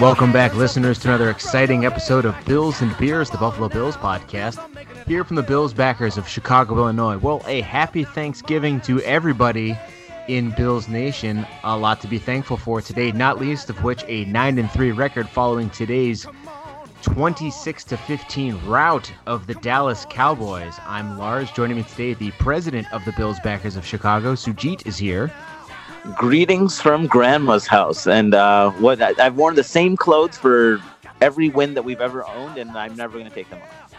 Welcome back, listeners, to another exciting episode of Bills and Beers, the Buffalo Bills podcast. Here from the Bills backers of Chicago, Illinois. Well, a happy Thanksgiving to everybody in Bills Nation. A lot to be thankful for today, not least of which a 9 and 3 record following today's 26 to 15 rout of the Dallas Cowboys. I'm Lars. Joining me today, the president of the Bills backers of Chicago, Sujit, is here. Greetings from Grandma's house, and uh, what I, I've worn the same clothes for every win that we've ever owned, and I'm never going to take them off.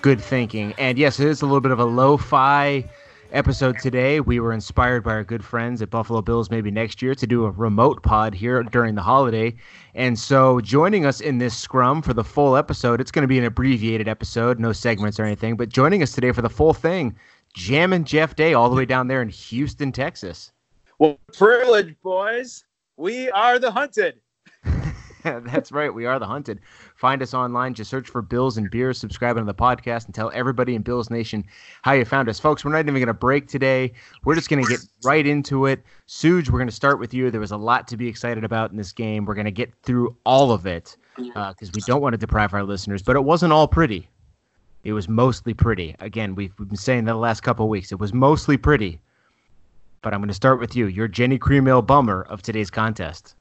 Good thinking. And yes, it is a little bit of a lo-fi episode today. We were inspired by our good friends at Buffalo Bills maybe next year to do a remote pod here during the holiday. And so joining us in this scrum for the full episode, it's going to be an abbreviated episode, no segments or anything, but joining us today for the full thing, Jam and Jeff Day all the way down there in Houston, Texas. Well, privilege, boys. We are the hunted. That's right. We are the hunted. Find us online. Just search for Bills and Beers. Subscribe to the podcast and tell everybody in Bills Nation how you found us. Folks, we're not even going to break today. We're just going to get right into it. Suge, we're going to start with you. There was a lot to be excited about in this game. We're going to get through all of it because uh, we don't want to deprive our listeners, but it wasn't all pretty. It was mostly pretty. Again, we've, we've been saying that the last couple weeks. It was mostly pretty. But I'm going to start with you. You're Genny Cream bummer of today's contest.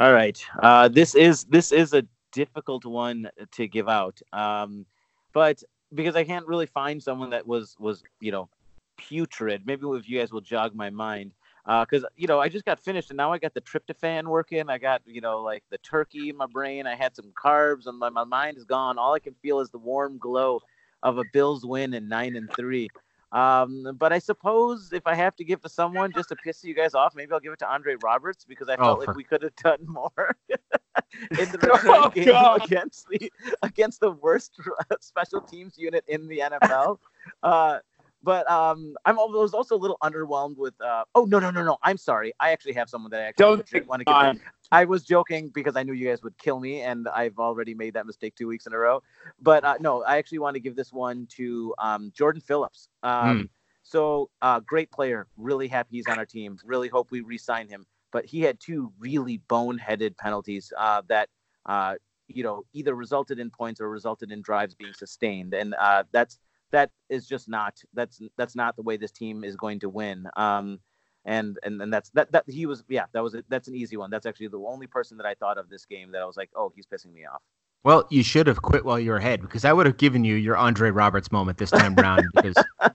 All right. Uh, this is this is a difficult one to give out, um, but because I can't really find someone that was was you know putrid. Maybe if you guys will jog my mind, because uh, you know I just got finished and now I got the tryptophan working. I got you know like the turkey in my brain. I had some carbs and my, my mind is gone. All I can feel is the warm glow of a Bills win in nine and three. Um, but I suppose if I have to give to someone just to piss you guys off, maybe I'll give it to Andre Roberts because I felt oh, like we could have done more in the return oh, game God. against the against the worst special teams unit in the NFL. Uh, but um, I'm I was also a little underwhelmed with. Uh, oh no no no no! I'm sorry. I actually have someone that I actually don't want to give. I was joking because I knew you guys would kill me, and I've already made that mistake two weeks in a row. But uh, no, I actually want to give this one to um, Jordan Phillips. Um, mm. So uh, great player. Really happy he's on our team. Really hope we re-sign him. But he had two really boneheaded penalties uh, that uh, you know either resulted in points or resulted in drives being sustained, and uh, that's that is just not that's that's not the way this team is going to win. Um, and and and that's that that he was yeah that was a, that's an easy one. That's actually the only person that I thought of this game that I was like, oh, he's pissing me off. Well, you should have quit while you were ahead because I would have given you your Andre Roberts moment this time around because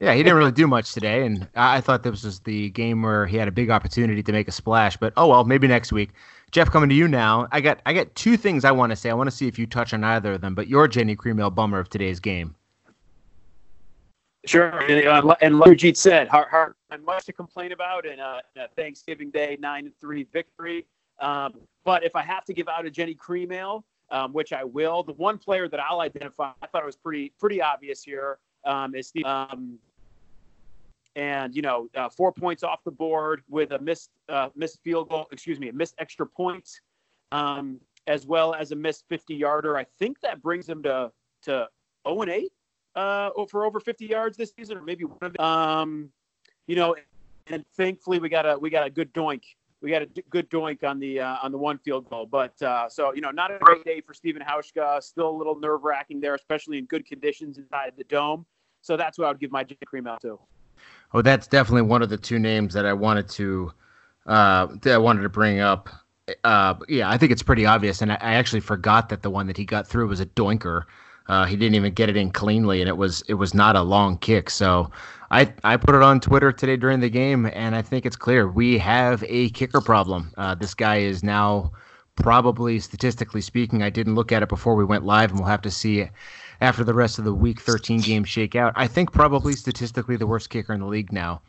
yeah, he didn't really do much today, and I thought this was the game where he had a big opportunity to make a splash. But oh well, maybe next week. Jeff, coming to you now. I got I got two things I want to say. I want to see if you touch on either of them. But you're Genny Cream Ale bummer of today's game. Sure, and, uh, and like Jeet said, hard, hard, much to complain about in a Thanksgiving Day nine and three victory. Um, but if I have to give out a Genny Cream Ale, um, which I will, the one player that I'll identify, I thought it was pretty pretty obvious here, um, is Steve. Um, and you know, uh, four points off the board with a missed uh, missed field goal, excuse me, a missed extra point, um, as well as a missed 50 yarder. I think that brings him to to 0 and 8 uh, for over 50 yards this season, or maybe one of them. Um, you know, and thankfully we got a we got a good doink. We got a good doink on the uh, on the one field goal, but uh, so you know, not a great day for Stephen Hauschka. Still a little nerve wracking there, especially in good conditions inside the dome. So that's what I would give my cream out to. Oh, that's definitely one of the two names that I wanted to uh, that I wanted to bring up. Uh, yeah, I think it's pretty obvious, and I, I actually forgot that the one that he got through was a doinker. Uh, he didn't even get it in cleanly, and it was it was not a long kick. So I I put it on Twitter today during the game, and I think it's clear we have a kicker problem. Uh, this guy is now probably statistically speaking. I didn't look at it before we went live, and we'll have to see after the rest of the Week 13 game shake out. I think probably statistically the worst kicker in the league now.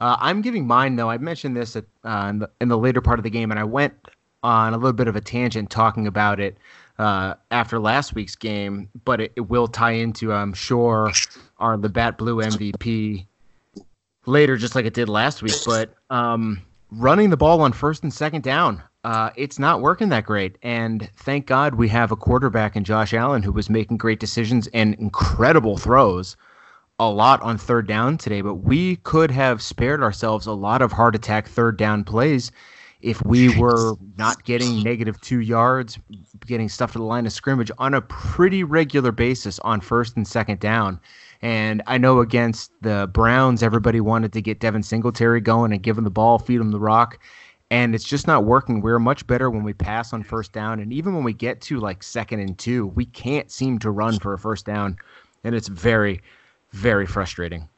Uh, I'm giving mine though. I mentioned this at, uh, in, the, in the later part of the game, and I went on a little bit of a tangent talking about it uh, after last week's game, but it, it, will tie into, I'm sure, our Labatt Blue MVP later, just like it did last week. But um, running the ball on first and second down, uh, it's not working that great. And thank God we have a quarterback in Josh Allen who was making great decisions and incredible throws a lot on third down today, but we could have spared ourselves a lot of heart attack third down plays if we were not getting negative two yards, getting stuff to the line of scrimmage on a pretty regular basis on first and second down. And I know against the Browns, everybody wanted to get Devin Singletary going and give him the ball, feed him the rock. And it's just not working. We're much better when we pass on first down. And even when we get to like second and two, we can't seem to run for a first down. And it's very, very frustrating.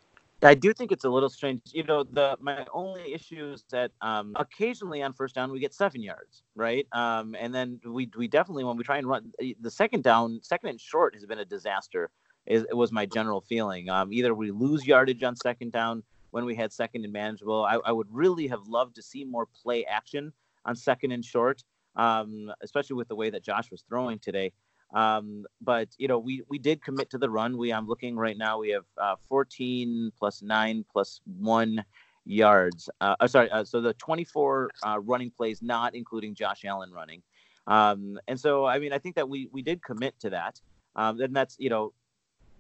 I do think it's a little strange. You know, the my only issue is that um, occasionally on first down we get seven yards, right? Um, and then we we definitely when we try and run the second down, second and short has been a disaster. Is it was my general feeling. Um, either we lose yardage on second down when we had second and manageable. I, I would really have loved to see more play action on second and short, um, especially with the way that Josh was throwing today. Um, but you know, we we did commit to the run. We I'm looking right now. We have uh, 14 plus nine plus one yards. Uh, uh, sorry, uh, so the 24 uh, running plays, not including Josh Allen running. Um, and so I mean, I think that we we did commit to that. Um, and that's you know,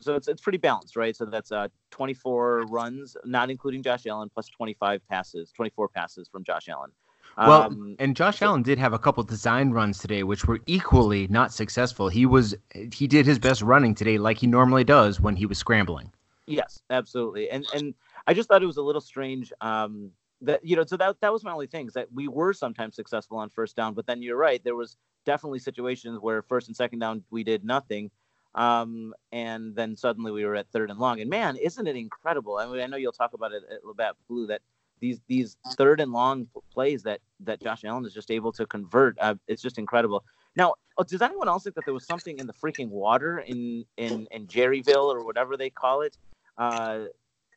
so it's it's pretty balanced, right? So that's uh 24 runs, not including Josh Allen, plus 25 passes, 24 passes from Josh Allen. Well, um, and Josh Allen did have a couple design runs today, which were equally not successful. He was he did his best running today, like he normally does when he was scrambling. Yes, absolutely. And and I just thought it was a little strange. Um, that you know, so that that was my only thing is that we were sometimes successful on first down, but then you're right, there was definitely situations where first and second down we did nothing. Um, and then suddenly we were at third and long. And man, isn't it incredible? I mean, I know you'll talk about it at Labatt Blue that these these third and long plays that that Josh Allen is just able to convert. Uh, it's just incredible. Now, uh, does anyone else think that there was something in the freaking water in in in Jerryville or whatever they call it uh,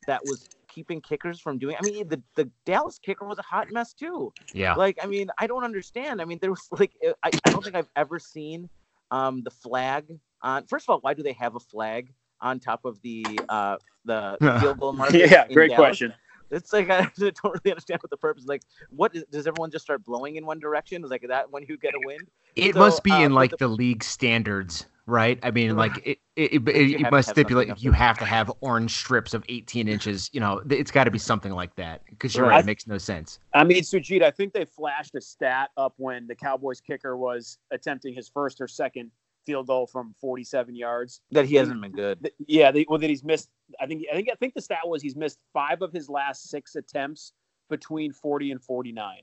that was keeping kickers from doing? I mean, the the Dallas kicker was a hot mess too. Yeah. Like, I mean, I don't understand. I mean, there was like, uh, I, I don't think I've ever seen um, the flag on. First of all, why do they have a flag on top of the uh, the field goal marker? yeah, great Dallas? question. It's like I don't really understand what the purpose. Is. Like, what is, does everyone just start blowing in one direction? Is like that when you get a wind? It so, must be uh, in like the, the, league standards, right? I mean, like it it, it, it, it must stipulate you have to have orange strips of 18 inches. You know, it's got to be something like that because you're right. right. It makes no sense. I mean, Sujit, I think they flashed a stat up when the Cowboys kicker was attempting his first or second field goal from 47 yards. That he hasn't been good. Yeah, they, well, that he's missed. I think I think I think the stat was he's missed five of his last six attempts between 40 and 49,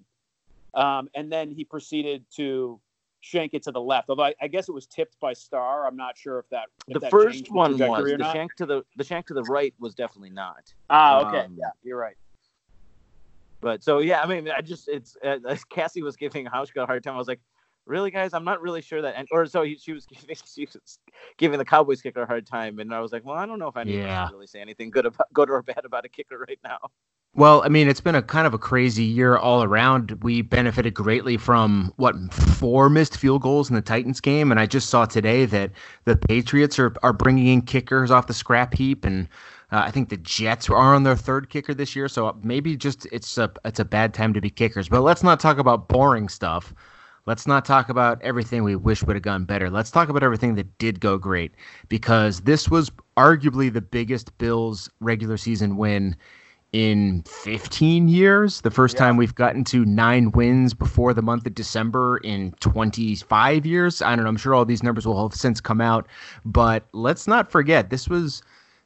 um, and then he proceeded to shank it to the left. Although I, I, guess it was tipped by Star. I'm not sure if that. If the that first one was the shank to the the shank to the right was definitely not. Ah, okay, um, yeah, you're right. But so yeah, I mean, I just it's uh, Cassie was giving Hauschka a hard time. I was like, really, guys? I'm not really sure that. And or so he, she was giving she was giving the Cowboys kicker a hard time, and I was like, well, I don't know if I need yeah. to really say anything good about good or bad about a kicker right now. Well, I mean, it's been a kind of a crazy year all around. We benefited greatly from what four missed field goals in the Titans game, and I just saw today that the Patriots are are bringing in kickers off the scrap heap, and uh, I think the Jets are on their third kicker this year. So maybe just it's a it's a bad time to be kickers. But let's not talk about boring stuff. Let's not talk about everything we wish would have gone better. Let's talk about everything that did go great because this was arguably the biggest Bills regular season win in 15 years. The first yeah. time we've gotten to nine wins before the month of December in 25 years. I don't know. I'm sure all these numbers will have since come out, but let's not forget this was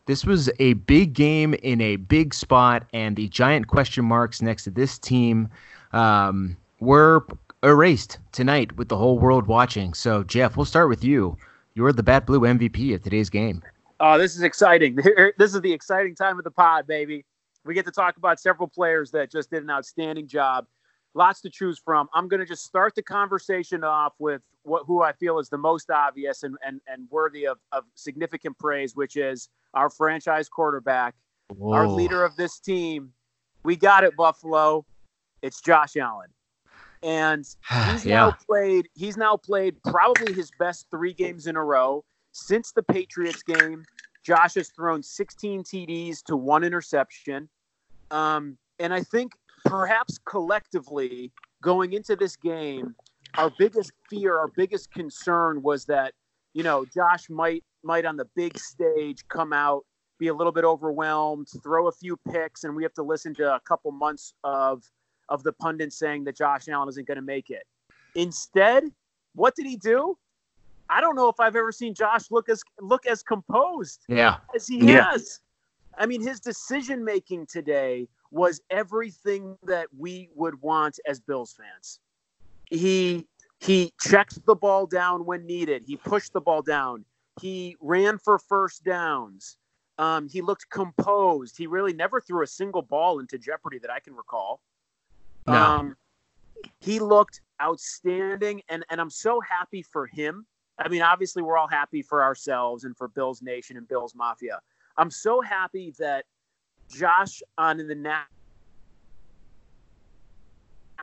this was a big game in a big spot, and the giant question marks next to this team um, were erased tonight with the whole world watching. So, Jeff, we'll start with you. You're the Bat Blue MVP of today's game. Oh, this is exciting. This is the exciting time of the pod, baby. We get to talk about several players that just did an outstanding job. Lots to choose from. I'm going to just start the conversation off with what who I feel is the most obvious and, and, and worthy of, of significant praise, which is our franchise quarterback, Whoa. our leader of this team. We got it, Buffalo. It's Josh Allen and he's yeah. now played. He's now played probably his best three games in a row since the Patriots game. Josh has thrown 16 TDs to one interception, um, and I think perhaps collectively going into this game, our biggest fear, our biggest concern was that you know Josh might might on the big stage come out be a little bit overwhelmed, throw a few picks, and we have to listen to a couple months of of the pundits saying that Josh Allen isn't going to make it. Instead, what did he do? I don't know if I've ever seen Josh look as look as composed Yeah. as he Yeah. has. I mean, his decision making today was everything that we would want as Bills fans. He he checked the ball down when needed. He pushed the ball down. He ran for first downs. Um, he looked composed. He really never threw a single ball into jeopardy that I can recall. No. Um, he looked outstanding, and and I'm so happy for him. I mean, obviously, we're all happy for ourselves and for Bills Nation and Bills Mafia. I'm so happy that Josh on the nat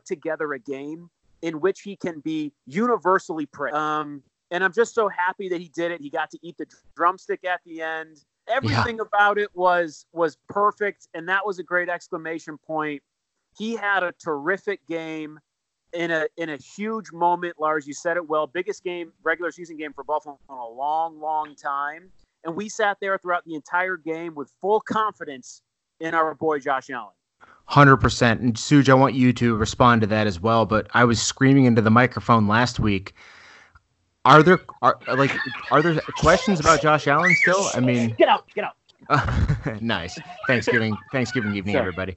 together a game in which he can be universally praised. Um, and I'm just so happy that he did it. He got to eat the drumstick at the end. Everything about it was was perfect, and that was a great exclamation point. He had a terrific game in a in a huge moment. Lars, you said it well. Biggest game, regular season game for Buffalo in a long, long time. And we sat there throughout the entire game with full confidence in our boy Josh Allen. Hundred percent. And Suj, I want you to respond to that as well. But I was screaming into the microphone last week. Are there are like are there questions about Josh Allen still? I mean, Get out, get out. nice Thanksgiving Thanksgiving evening, Sure. everybody.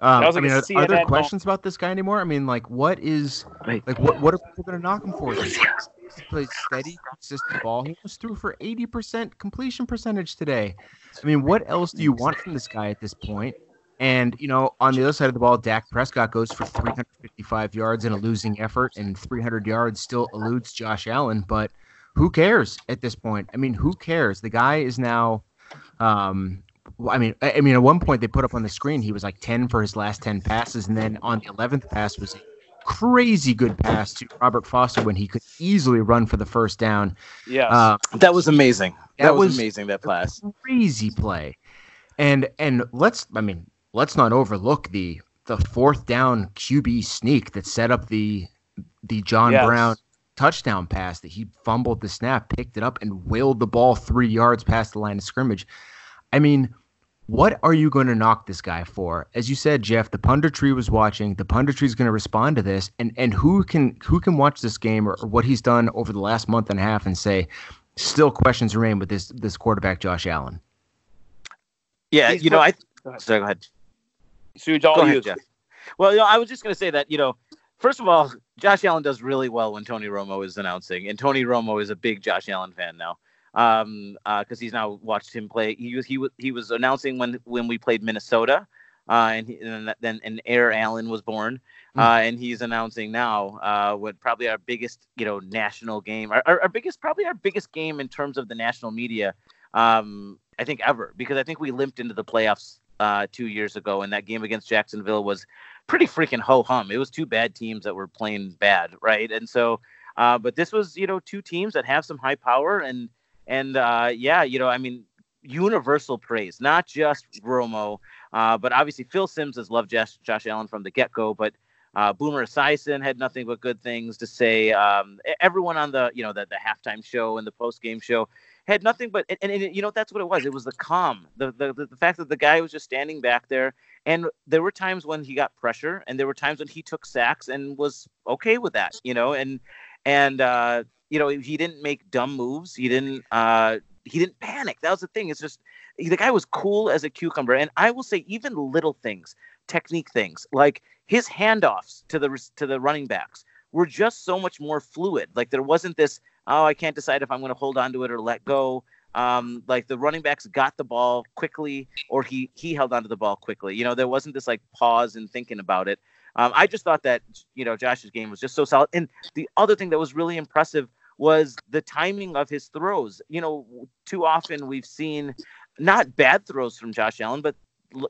Um, That was I mean, are, are there questions about this guy anymore? I mean, like, what is like what what are people going to knock him for? He plays steady, consistent ball. He was through for eighty percent completion percentage today. I mean, what else do you want from this guy at this point? And you know, on the other side of the ball, Dak Prescott goes for 355 yards in a losing effort, and 300 yards still eludes Josh Allen. But who cares at this point? I mean, who cares? The guy is now. Um, I mean, I I mean, at one point they put up on the screen he was like 10 for his last 10 passes, and then on the 11th pass was a crazy good pass to Robert Foster when he could easily run for the first down. Yes. Uh, That was amazing. That, That was, was- amazing. That pass. crazy play. And and let's I mean, let's not overlook the the fourth down QB sneak that set up the the John Yes. Brown touchdown pass that he fumbled the snap, picked it up and wailed the ball 3 yards past the line of scrimmage. I mean, what are you going to knock this guy for? As you said, Jeff, the punditry was watching. The punditry is going to respond to this, and and who can who can watch this game or, or what he's done over the last month and a half and say, still questions remain with this this quarterback, Josh Allen. Yeah, These you know, I. Go ahead. Sorry, go ahead. Suge, all Go you. ahead, Jeff. Well, you know, I was just going to say that, you know, first of all, Josh Allen does really well when Tony Romo is announcing, and Tony Romo is a big Josh Allen fan now, um, because he's now watched him play. He was he was he was announcing when when we played Minnesota, uh, and, he, and then and Air Allen was born, Hmm. uh, and he's announcing now uh, what probably our biggest you know national game, our, our, our biggest probably our biggest game in terms of the national media, um, I think ever, because I think we limped into the playoffs uh, two years ago, and that game against Jacksonville was pretty freaking ho hum. It was two bad teams that were playing bad, right? And so, uh, but this was you know two teams that have some high power, and and uh, yeah, you know, I mean, universal praise, not just Romo, uh, but obviously Phil Simms has loved Josh, Josh Allen from the get go, but. Uh, Boomer Esiason had nothing but good things to say. Um, everyone on the, you know, the, the halftime show and the post game show had nothing but, and, and, and, you know, that's what it was. It was the calm, the the the fact that the guy was just standing back there, and there were times when he got pressure, and there were times when he took sacks and was okay with that, you know, and and uh, you know he didn't make dumb moves. He didn't uh, he didn't panic. That was the thing. It's just the guy was cool as a cucumber, and I will say even little things, technique things like his handoffs to the to the running backs were just so much more fluid. Like there wasn't this oh I can't decide if I'm going to hold on to it or let go. Um, like the running backs got the ball quickly, or he he held onto the ball quickly. You know, there wasn't this like pause and thinking about it. Um, I just thought that you know Josh's game was just so solid. And the other thing that was really impressive was the timing of his throws. You know, too often we've seen not bad throws from Josh Allen, but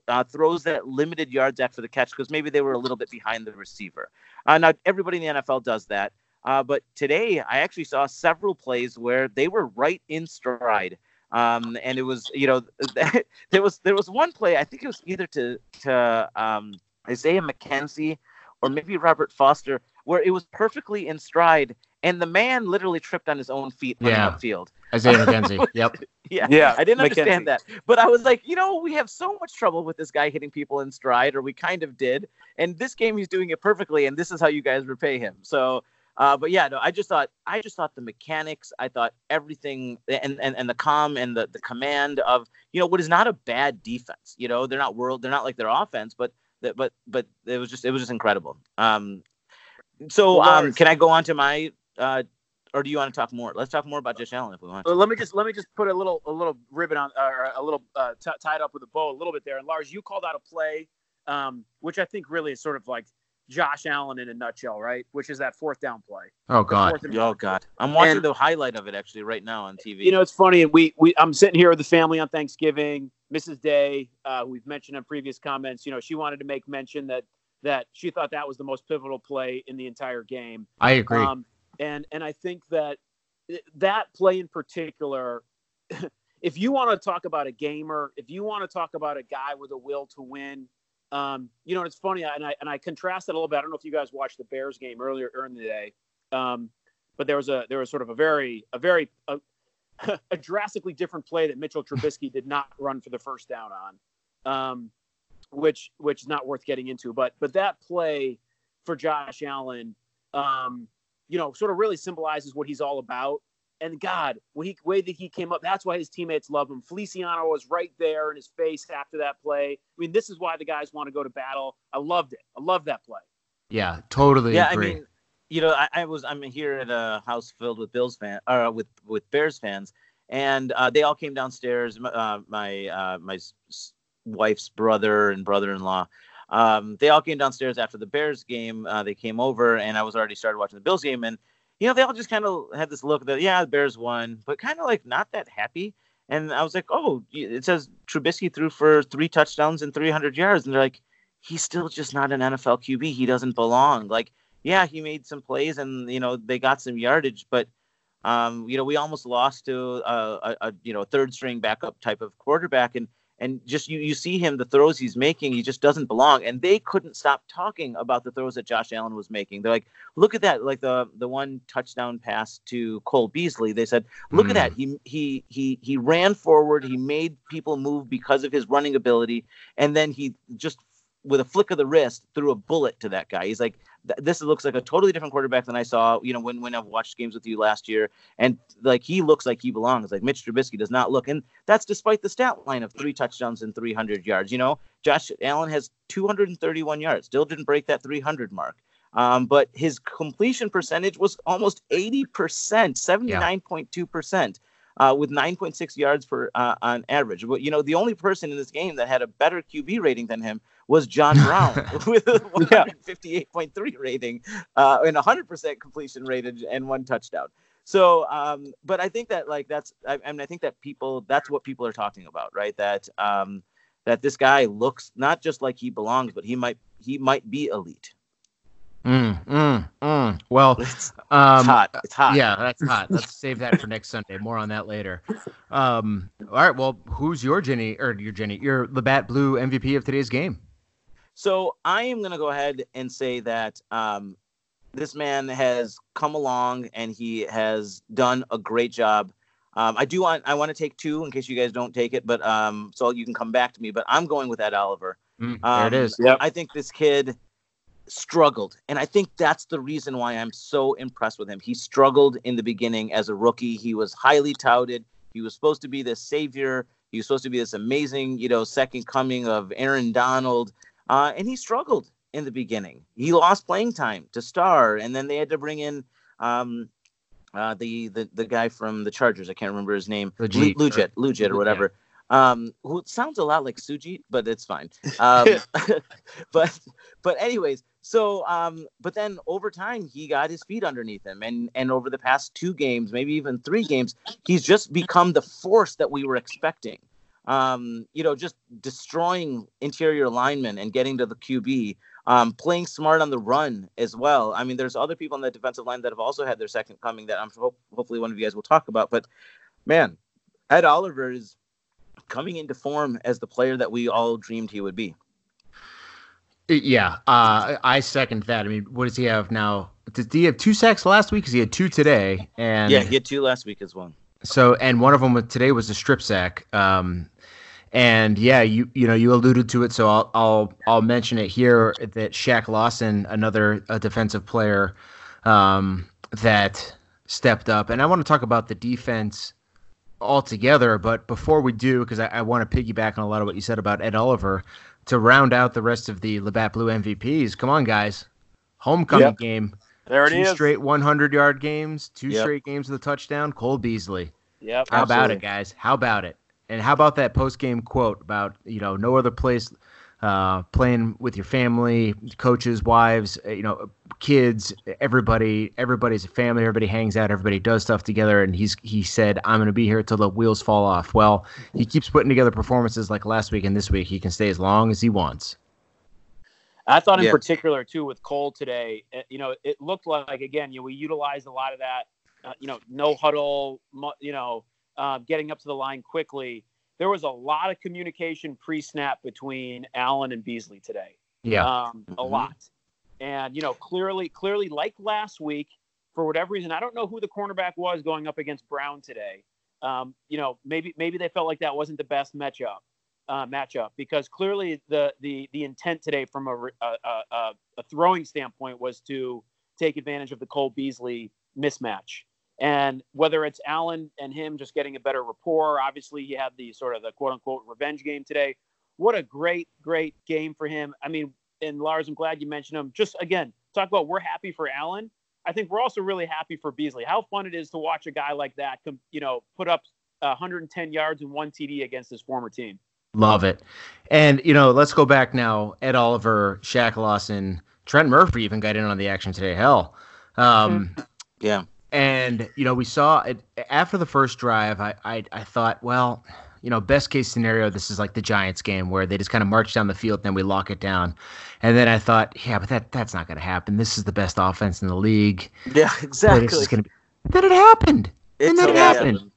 uh, throws that limited yards after the catch because maybe they were a little bit behind the receiver. Uh, now everybody in the NFL does that. Uh, but today, I actually saw several plays where they were right in stride, um, and it was you know there was there was one play I think it was either to to um, Isaiah McKenzie or maybe Robert Foster where it was perfectly in stride, and the man literally tripped on his own feet running Yeah. upfield. Isaiah McKenzie. Yep. Yeah, Yeah, I didn't McKenzie. understand that, but I was like, you know, we have so much trouble with this guy hitting people in stride, or we kind of did, and this game he's doing it perfectly, and this is how you guys repay him. So, uh, but yeah, no, I just thought, I just thought the mechanics, I thought everything, and and, and the calm and the the command of, you know, what is not a bad defense. You know, they're not world, they're not like their offense, but but but it was just it was just incredible. Um, so um, can I go on to my uh, or do you want to talk more? Let's talk more about Josh Allen if we want. Let me just let me just put a little a little ribbon on or a little uh, t- tied up with a bow a little bit there. And Lars, you called out a play, um, which I think really is sort of like Josh Allen in a nutshell, right? Which is that fourth down play. Oh God. Oh God, I'm watching And- the highlight of it actually right now on TV. You know, it's funny, and we we I'm sitting here with the family on Thanksgiving. Mrs. Day, uh, we've mentioned in previous comments, you know, she wanted to make mention that that she thought that was the most pivotal play in the entire game. I agree. Um, and and I think that that play in particular, if you want to talk about a gamer, if you want to talk about a guy with a will to win, um, you know, it's funny, and I and I contrast it a little bit. I don't know if you guys watched the Bears game earlier in the day, um, but there was a there was sort of a very a very a, a drastically different play that Mitchell Trubisky did not run for the first down on, um, which which is not worth getting into. But but that play for Josh Allen, um, you know, sort of really symbolizes what he's all about. And God, when he way that he came up, that's why his teammates love him. Feliciano was right there in his face after that play. I mean, this is why the guys want to go to battle. I loved it. I love that play. yeah, totally yeah, agree. I mean, you know, I, I was I'm here at a house filled with Bills fan, uh, with with Bears fans, and uh, they all came downstairs. Uh, my uh, my s- s- wife's brother and brother-in-law. Um, they all came downstairs after the Bears game. Uh, they came over, and I was already started watching the Bills game, and you know, they all just kind of had this look that yeah, the Bears won, but kind of like not that happy. And I was like, oh, it says Trubisky threw for three touchdowns and 300 yards, and they're like, he's still just not an NFL QB. He doesn't belong. Like, yeah, he made some plays, and you know they got some yardage, but um, you know we almost lost to a, a, a you know third string backup type of quarterback, and and just you you see him the throws he's making, he just doesn't belong. And they couldn't stop talking about the throws that Josh Allen was making. They're like, look at that, like the the one touchdown pass to Cole Beasley. They said, look Mm. at that, he he he he ran forward, he made people move because of his running ability, and then he just with a flick of the wrist threw a bullet to that guy. He's like, th- this looks like a totally different quarterback than I saw, you know, when, when I've watched games with you last year. And like, he looks like he belongs. Like Mitch Trubisky does not look. And that's despite the stat line of three touchdowns and 300 yards. You know, Josh Allen has 231 yards, still didn't break that 300 mark. Um, but his completion percentage was almost 80%, 79.2%. Uh, with 9.6 yards per uh, on average, but you know the only person in this game that had a better QB rating than him was John Brown with a 158.3 rating uh, and 100% completion rated and one touchdown. So, um, but I think that like that's I, I mean I think that people that's what people are talking about, right? That um, that this guy looks not just like he belongs, but he might he might be elite. Mm, mm, mm. Well, It's, um, it's hot. It's hot. Yeah, that's hot. Let's save that for next Sunday. More on that later. Um, all right. Well, who's your Genny or your Genny? Your Labatt Blue MVP of today's game? So I am going to go ahead and say that um, this man has come along and he has done a great job. Um, I do want I want to take two in case you guys don't take it, but um, so you can come back to me. But I'm going with Ed Oliver. Mm, Um, there it is. Yep. I think this kid struggled, and I think that's the reason why I'm so impressed with him. He struggled in the beginning as a rookie. He was highly touted. He was supposed to be the savior. He was supposed to be this amazing, you know, second coming of Aaron Donald, uh, and he struggled in the beginning. He lost playing time to Star, and then they had to bring in. Um, uh, the, the the guy from the Chargers, I can't remember his name, Legit, Lu- Liuget, or- or yeah. whatever. Um, who sounds a lot like Suji, but it's fine. Um, but but anyways, so um, but then over time he got his feet underneath him, and and over the past two games, maybe even three games, he's just become the force that we were expecting. Um, you know, just destroying interior linemen and getting to the QB. Um, playing smart on the run as well. I mean, there's other people on the defensive line that have also had their second coming that I'm hope, hopefully one of you guys will talk about. But man, Ed Oliver is coming into form as the player that we all dreamed he would be. Yeah, uh, I second that. I mean, what does he have now? did he have two sacks last week? Because he had two today, and yeah, he had two last week as well. So, and one of them today was a strip sack. Um, and yeah, you you know you alluded to it, so I'll I'll I'll mention it here that Shaq Lawson, another a defensive player, um, that stepped up, and I want to talk about the defense altogether. But before we do, because I, I want to piggyback on a lot of what you said about Ed Oliver, to round out the rest of the Labatt Blue MVPs. Come on, guys, homecoming Yep. game. There it two is. straight 100 yard games, two Yep. straight games with a touchdown. Cole Beasley. Yep. How about it, guys? How about it? And how about that post game quote about you know no other place uh, playing with your family, coaches, wives, uh, you know, kids, everybody. Everybody's a family. Everybody hangs out. Everybody does stuff together. And he's he said, "I'm going to be here till the wheels fall off." Well, he keeps putting together performances like last week and this week. He can stay as long as he wants. I thought in Yeah. particular too with Cole today. uh, You know, it looked like again, you know, we utilized a lot of that. Uh, you know, no huddle. You know, uh, getting up to the line quickly. There was a lot of communication pre-snap between Allen and Beasley today. Yeah, um, a Mhm. lot. And you know, clearly, clearly, like last week, for whatever reason, I don't know who the cornerback was going up against Brown today. Um, you know, maybe maybe they felt like that wasn't the best matchup. Uh, matchup because clearly the the the intent today from a, a, a- a throwing standpoint was to take advantage of the Cole Beasley mismatch. And whether it's Allen and him just getting a better rapport, obviously he had the sort of the quote unquote revenge game today. What a great, great game for him. I mean, and Lars, I'm glad you mentioned him. Just again, talk about we're happy for Allen. I think we're also really happy for Beasley. How fun it is to watch a guy like that, com- you know, put up 110 yards and one TD against his former team. love it. And you know, let's go back now. Ed Oliver, Shaq Lawson, Trent Murphy even got in on the action today. Hell. Um, Yeah. And you know, we saw it after the first drive. I, I I thought, well, you know, best case scenario, this is like the Giants game where they just kind of march down the field, then we lock it down. And then I thought, yeah, but that that's not going to happen. This is the best offense in the league. Yeah, Boy, exactly. This is going to be. Then it happened. It's that totally happened. happened.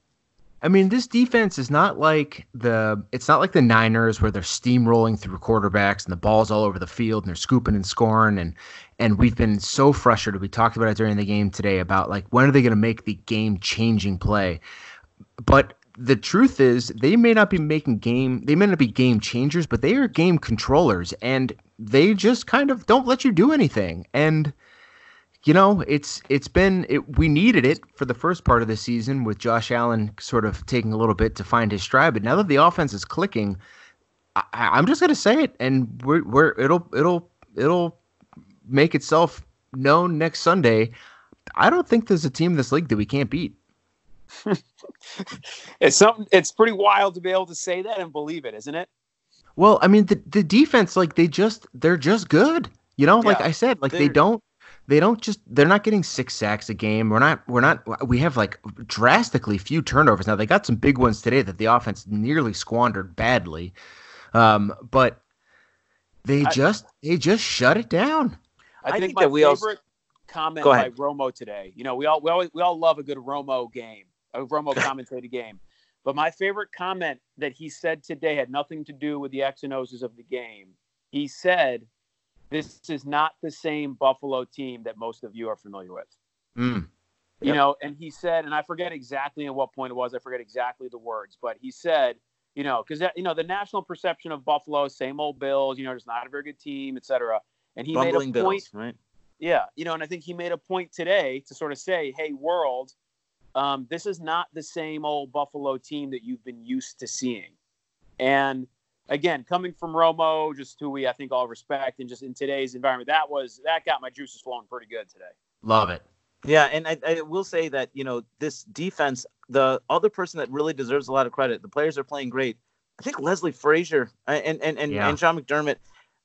I mean, this defense is not like the it's not like the Niners where they're steamrolling through quarterbacks and the ball's all over the field and they're scooping and scoring and and we've been so frustrated. We talked about it during the game today about like when are they going to make the game changing play? But the truth is they may not be making game they may not be game changers, but they are game controllers and they just kind of don't let you do anything. And you know, it's it's been it, we needed it for the first part of the season with Josh Allen sort of taking a little bit to find his stride. But now that the offense is clicking, I, I'm just gonna say it, and we're, we're it'll it'll it'll make itself known next Sunday. I don't think there's a team in this league that we can't beat. It's something. It's pretty wild to be able to say that and believe it, isn't it? Well, I mean the the defense, like they just they're just good. You know, like I said, like they they're- don't they don't just they're not getting six sacks a game. We're not we're not we have like drastically few turnovers. Now they got some big ones today that the offense nearly squandered badly. Um, but they I- just they just shut it down. I, I think, think my that we favorite also- comment Go by ahead. Romo today. You know, we all we always we all love a good Romo game, a Romo commentated game. But my favorite comment that he said today had nothing to do with the X and O's of the game. He said, "This is not the same Buffalo team that most of you are familiar with." Mm. You know, and he said, and I forget exactly at what point it was. I forget exactly the words, but he said, you know, because you know the national perception of Buffalo, same old Bills. You know, just not a very good team, et cetera. And he Bumbling made a point right? yeah, you know, and I think he made a point today to sort of say, "Hey, world, um, this is not the same old Buffalo team that you've been used to seeing." And again, coming from Romo, just who we I think all respect, and just in today's environment, that was that got my juices flowing pretty good today. Love it. Yeah, and I, I will say that you know this defense, the other person that really deserves a lot of credit, the players are playing great. I think Leslie Frazier uh, and and and, Yeah. and Sean McDermott.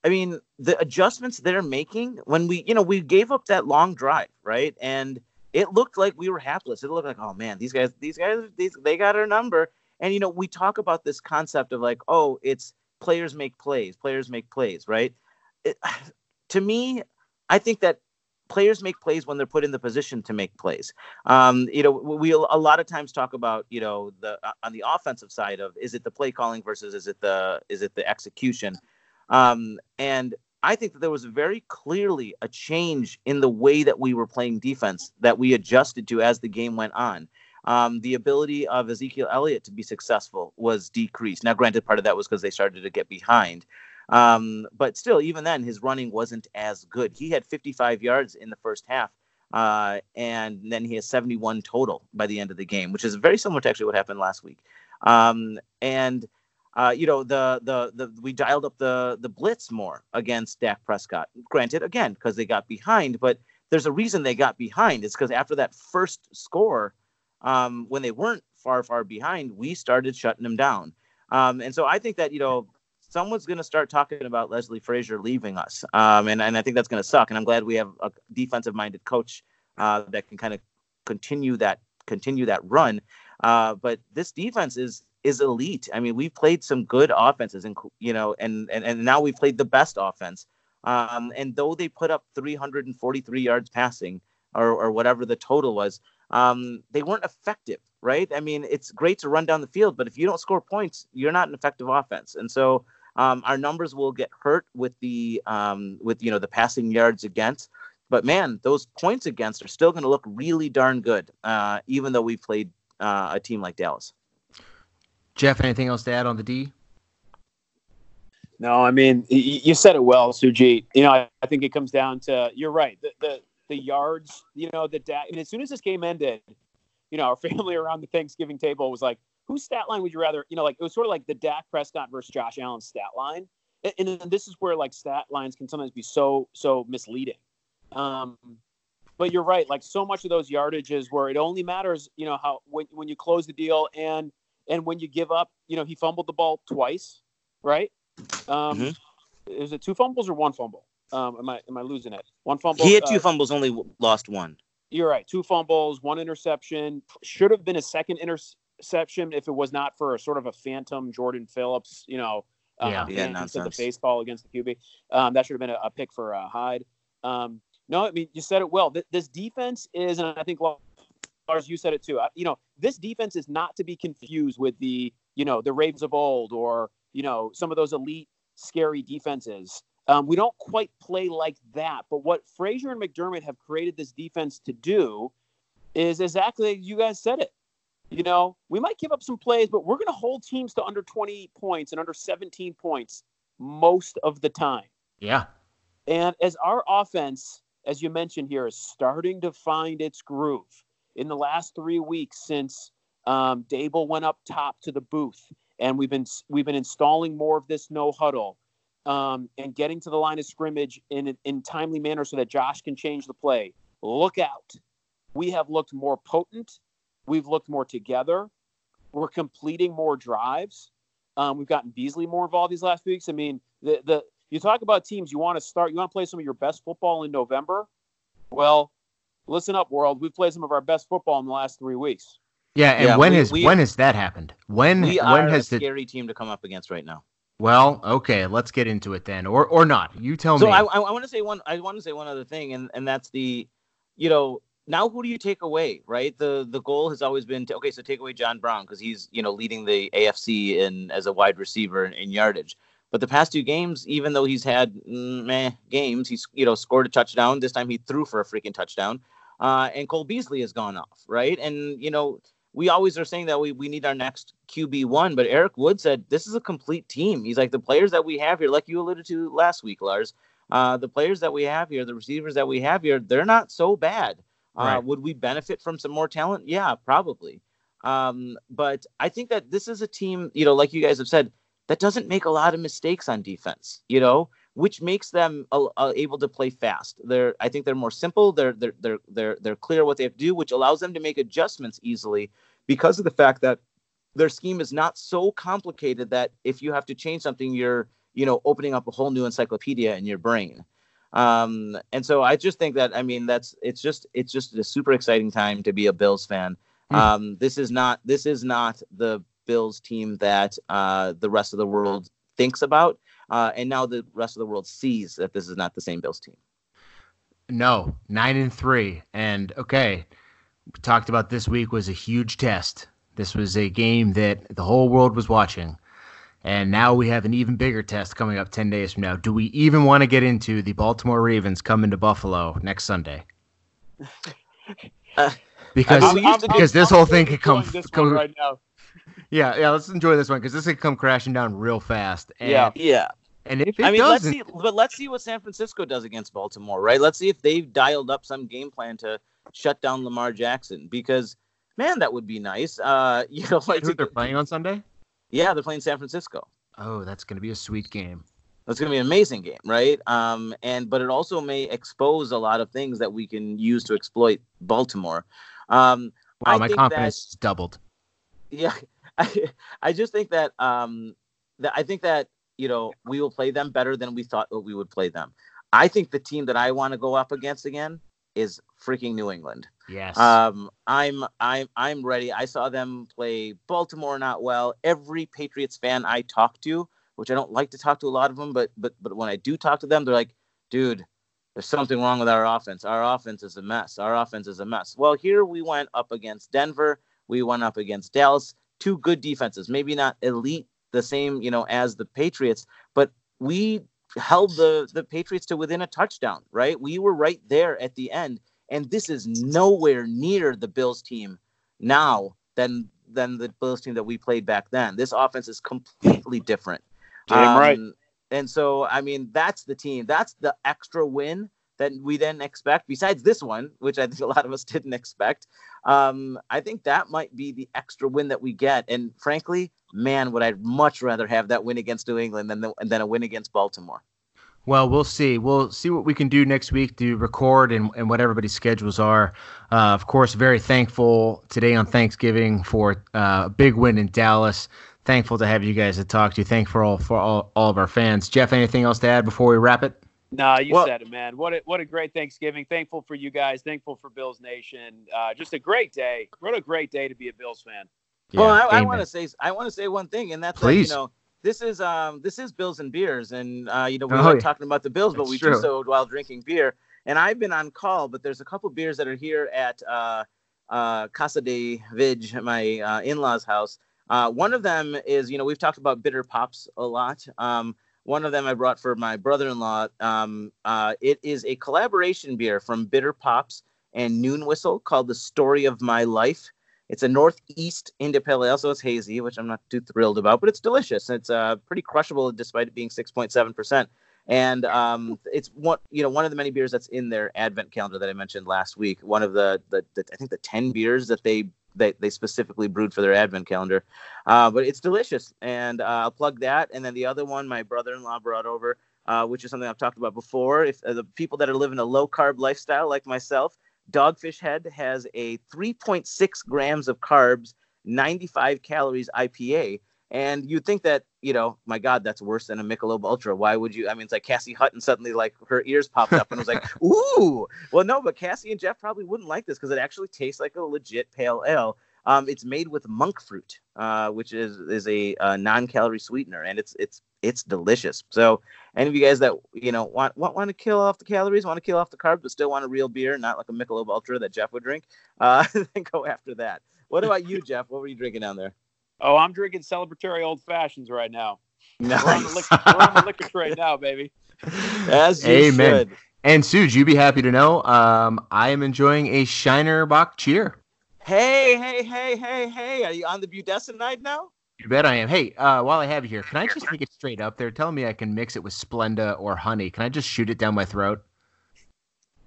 I mean, the adjustments they're making when we, you know, we gave up that long drive, right? And it looked like we were hapless. It looked like, oh man, these guys, these guys, these they got our number. And you know, we talk about this concept of like, oh, it's players make plays, players make plays, right? It, to me, I think that players make plays when they're put in the position to make plays. Um, you know, we a lot of times talk about you know the uh, on the offensive side of is it the play calling versus is it the is it the execution, um, and I think that there was very clearly a change in the way that we were playing defense that we adjusted to as the game went on. Um, the ability of Ezekiel Elliott to be successful was decreased. Now, granted, part of that was because they started to get behind. Um, but still, even then, his running wasn't as good. He had 55 yards in the first half, uh, and then he has 71 total by the end of the game, which is very similar to actually what happened last week. Um, and uh, you know, the, the the we dialed up the the blitz more against Dak Prescott. Granted, again, because they got behind, but there's a reason they got behind. It's because after that first score, um, when they weren't far far behind, we started shutting them down. Um, and so I think that you know someone's going to start talking about Leslie Frazier leaving us, um, and and I think that's going to suck. And I'm glad we have a defensive minded coach uh, that can kind of continue that continue that run. Uh, but this defense is is elite. I mean, we've played some good offenses, and you know, and and and now we've played the best offense. Um, and though they put up 343 yards passing, or or whatever the total was, um, they weren't effective. Right? I mean, it's great to run down the field, but if you don't score points, you're not an effective offense. And so um, our numbers will get hurt with the um, with you know the passing yards against. But man, those points against are still going to look really darn good, uh, even though we played uh, a team like Dallas. Jeff, anything else to add on the D? No, I mean you said it well, Sujit. You know, I, I think it comes down to you're right. The the, the yards, you know, the da- I mean, as soon as this game ended, you know, our family around the Thanksgiving table was like, "Whose stat line would you rather?" You know, like it was sort of like the Dak Prescott versus Josh Allen stat line, and, and this is where like stat lines can sometimes be so so misleading. Um, but you're right. Like so much of those yardages where it only matters, you know, how when when you close the deal and and when you give up, you know, he fumbled the ball twice, right? Um, mm-hmm. Is it two fumbles or one fumble? Um, am I am I losing it? One fumble. He had two uh, fumbles, only lost one. You're right. Two fumbles, one interception. Should have been a second interception if it was not for a sort of a phantom Jordan Phillips, you know, uh, yeah, yeah, nonsense. the baseball against the QB. Um, that should have been a, a pick for uh, Hyde. Um, no, I mean you said it well. This defense is, and I think Lars, you said it too. You know, this defense is not to be confused with the, you know, the Ravens of old or, you know, some of those elite, scary defenses. Um, we don't quite play like that. But what Frazier and McDermott have created this defense to do is exactly you guys said it. You know, we might give up some plays, but we're going to hold teams to under 20 points and under 17 points most of the time. Yeah. And as our offense, as you mentioned here, is starting to find its groove, in the last three weeks since um, Daboll went up top to the booth, and we've been we've been installing more of this no huddle um, and getting to the line of scrimmage in in timely manner so that Josh can change the play. Look out! We have looked more potent. We've looked more together. We're completing more drives. Um, we've gotten Beasley more involved these last weeks. I mean, the the you talk about teams you want to start, you want to play some of your best football in November. Well, listen up, world. We've played some of our best football in the last three weeks. Yeah, and yeah, when we, has we, when has that happened? When we when are has a scary the... team to come up against right now? Well, okay, let's get into it then, or or not. You tell so me. So I, I want to say one. I want to say one other thing, and and that's the, you know, now who do you take away? Right. The the goal has always been to okay, so take away John Brown because he's you know leading the AFC in as a wide receiver in, in yardage. But the past two games, even though he's had mm, meh games, he's you know scored a touchdown. This time he threw for a freaking touchdown uh, and Cole Beasley has gone off, right? And you know, we always are saying that we, we need our next QB one, but Eric Wood said this is a complete team. He's like the players that we have here, like you alluded to last week, Lars. Uh, the players that we have here, the receivers that we have here, they're not so bad. Uh, right. Would we benefit from some more talent? Yeah, probably. Um, but I think that this is a team, you know, like you guys have said, that doesn't make a lot of mistakes on defense. You know, which makes them uh, uh, able to play fast. They're, I think they're more simple. They're, they're, they're, they're, they're clear what they have to do, which allows them to make adjustments easily because of the fact that their scheme is not so complicated that if you have to change something, you're, you know, opening up a whole new encyclopedia in your brain. Um, and so I just think that, I mean, that's, it's just, it's just a super exciting time to be a Bills fan. Mm. Um, this is not, this is not the Bills team that uh, the rest of the world thinks about. Uh, and now the rest of the world sees that this is not the same Bills team. No, nine and three. And okay, we talked about this week was a huge test. This was a game that the whole world was watching. And now we have an even bigger test coming up 10 days from now. Do we even want to get into the Baltimore Ravens coming to Buffalo next Sunday? Uh, because I'm- I'm- because this whole thing could come, This come right now. Yeah yeah let's enjoy this one because this could come crashing down real fast. And, Yeah. yeah. and if it I mean, let's see, but let's see what San Francisco does against Baltimore, right? Let's see if they've dialed up some game plan to shut down Lamar Jackson because, man, that would be nice. Uh, you know, like who they're playing on Sunday? yeah, they're playing San Francisco. Oh, that's going to be a sweet game. That's going to be an amazing game, right? Um, and but it also may expose a lot of things that we can use to exploit Baltimore. Um, Wow, I my think confidence is doubled. yeah, I, I just think that um, that I think that you know we will play them better than we thought we would play them. I think the team that I want to go up against again is freaking New England. Yes. Um, I'm I'm I'm ready. I saw them play Baltimore not well. Every Patriots fan I talk to, which I don't like to talk to a lot of them, but but but when I do talk to them, they're like, dude, there's something wrong with our offense. Our offense is a mess. Our offense is a mess. Well, here we went up against Denver. We went up against Dallas. Two good defenses, maybe not elite, the same you know as the Patriots, but we held the the Patriots to within a touchdown. Right, we were right there at the end and this is nowhere near the Bills team now than than the Bills team that we played back then. This offense is completely different. Damn right. Um, And so, I mean, that's the team. That's the extra win that we didn't expect. Besides this one, which I think a lot of us didn't expect, um, I think that might be the extra win that we get. And frankly, man, would I much rather have that win against New England than the, than a win against Baltimore. Well, we'll see. We'll see what we can do next week to record and, and what everybody's schedules are. Uh, of course, very thankful today on Thanksgiving for uh, a big win in Dallas. Thankful to have you guys to talk to. Thankful for all for all, all of our fans. Jeff, anything else to add before we wrap it? Nah, you Well- said it, man. What a what a great Thanksgiving. Thankful for you guys. Thankful for Bills Nation. Uh, just a great day. What a great day to be a Bills fan. well, I, I want to say I want to say one thing, and that's Please. that, you know this is um this is Bills and beers, and uh, you know we Oh, like yeah. talking about the Bills, but That's we true. do so while drinking beer. And I've been on call, but there's a couple beers that are here at uh, uh, Casa de Vig, my uh, in-laws' house. Uh, one of them is you know we've talked about bitter pops a lot. Um, one of them I brought for my brother-in-law. Um, uh, it is a collaboration beer from Bitter Pops and Noon Whistle called "The Story of My Life." It's a Northeast India Pale Ale, so it's hazy, which I'm not too thrilled about, but it's delicious. It's uh, pretty crushable despite it being 6.7 percent. And um, it's one, you know, one of the many beers that's in their Advent calendar that I mentioned last week. One of the, the, the I think the 10 beers that they they, they specifically brewed for their Advent calendar. Uh, but it's delicious, and uh, I'll plug that. And then the other one, my brother-in-law brought over, uh, which is something I've talked about before. If uh, the people that are living a low carb lifestyle like myself, Dogfish Head has a 3.6 grams of carbs, 95 calories IPA. And you'd think that, you know, my God, that's worse than a Michelob Ultra. Why would you? I mean, it's like Cassie Hutton suddenly, like, her ears popped up and was like, ooh. Well, no, but Cassie and Jeff probably wouldn't like this because it actually tastes like a legit pale ale. Um, it's made with monk fruit, uh, which is is a uh, non-calorie sweetener, and it's it's it's delicious. So, any of you guys that you know want want, want to kill off the calories, want to kill off the carbs, but still want a real beer, not like a Michelob Ultra that Jeff would drink, uh, then go after that. What about you, Jeff? What were you drinking down there? Oh, I'm drinking celebratory old fashions right now. Nice. We're on the liquor, we're on the liquor trade now, baby. As you Amen. should. And Suge, you'd be happy to know, um, I am enjoying a Shiner Bock cheer. Hey, hey, hey, hey, hey! Are you on the budesonide night now? You bet I am. Hey, uh, while I have you here, can I just take it straight up? They're telling me I can mix it with Splenda or honey. Can I just shoot it down my throat?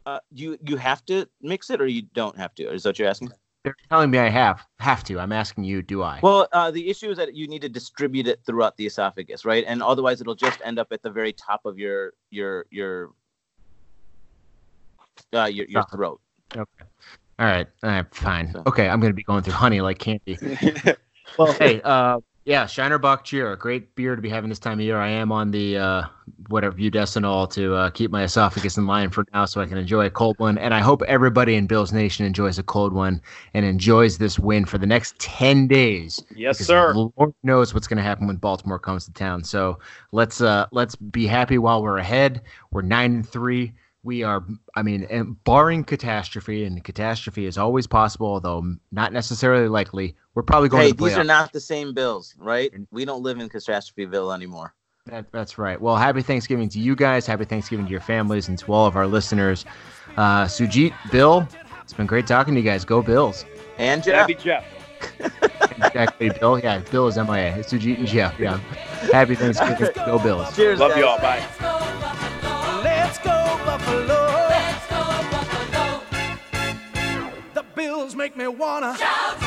Uh, you you have to mix it, or you don't have to? Is that what you're asking? They're telling me I have have to. I'm asking you, do I? Well, uh, the issue is that you need to distribute it throughout the esophagus, right? And otherwise, it'll just end up at the very top of your your your uh, your, your throat. okay. All right. All right. Fine. So- Okay. I'm gonna be going through honey like candy. Well, hey, uh, yeah, Shiner Bock cheer, a great beer to be having this time of year. I am on the uh, whatever budesonol to uh, keep my esophagus in line for now, so I can enjoy a cold one. And I hope everybody in Bills Nation enjoys a cold one and enjoys this win for the next ten days. yes, sir. Lord knows what's going to happen when Baltimore comes to town. So let's uh, let's be happy while we're ahead. We're nine and three. We are. I mean, and barring catastrophe, and catastrophe is always possible, although not necessarily likely. We're probably going. Hey, to the these are not the same Bills, right? We don't live in Catastropheville anymore. That, that's right. Well, happy Thanksgiving to you guys. Happy Thanksgiving to your families and to all of our listeners. Uh, Sujit, Bill, it's been great talking to you guys. Go Bills. And Jeff, Happy Jeff. exactly, Bill. Yeah, Bill is MIA. It's Sujit and Jeff. Yeah. Happy Thanksgiving. Go Bills. cheers, Love guys. you all. Bye. Let's go, Buffalo. The Bills make me wanna shout.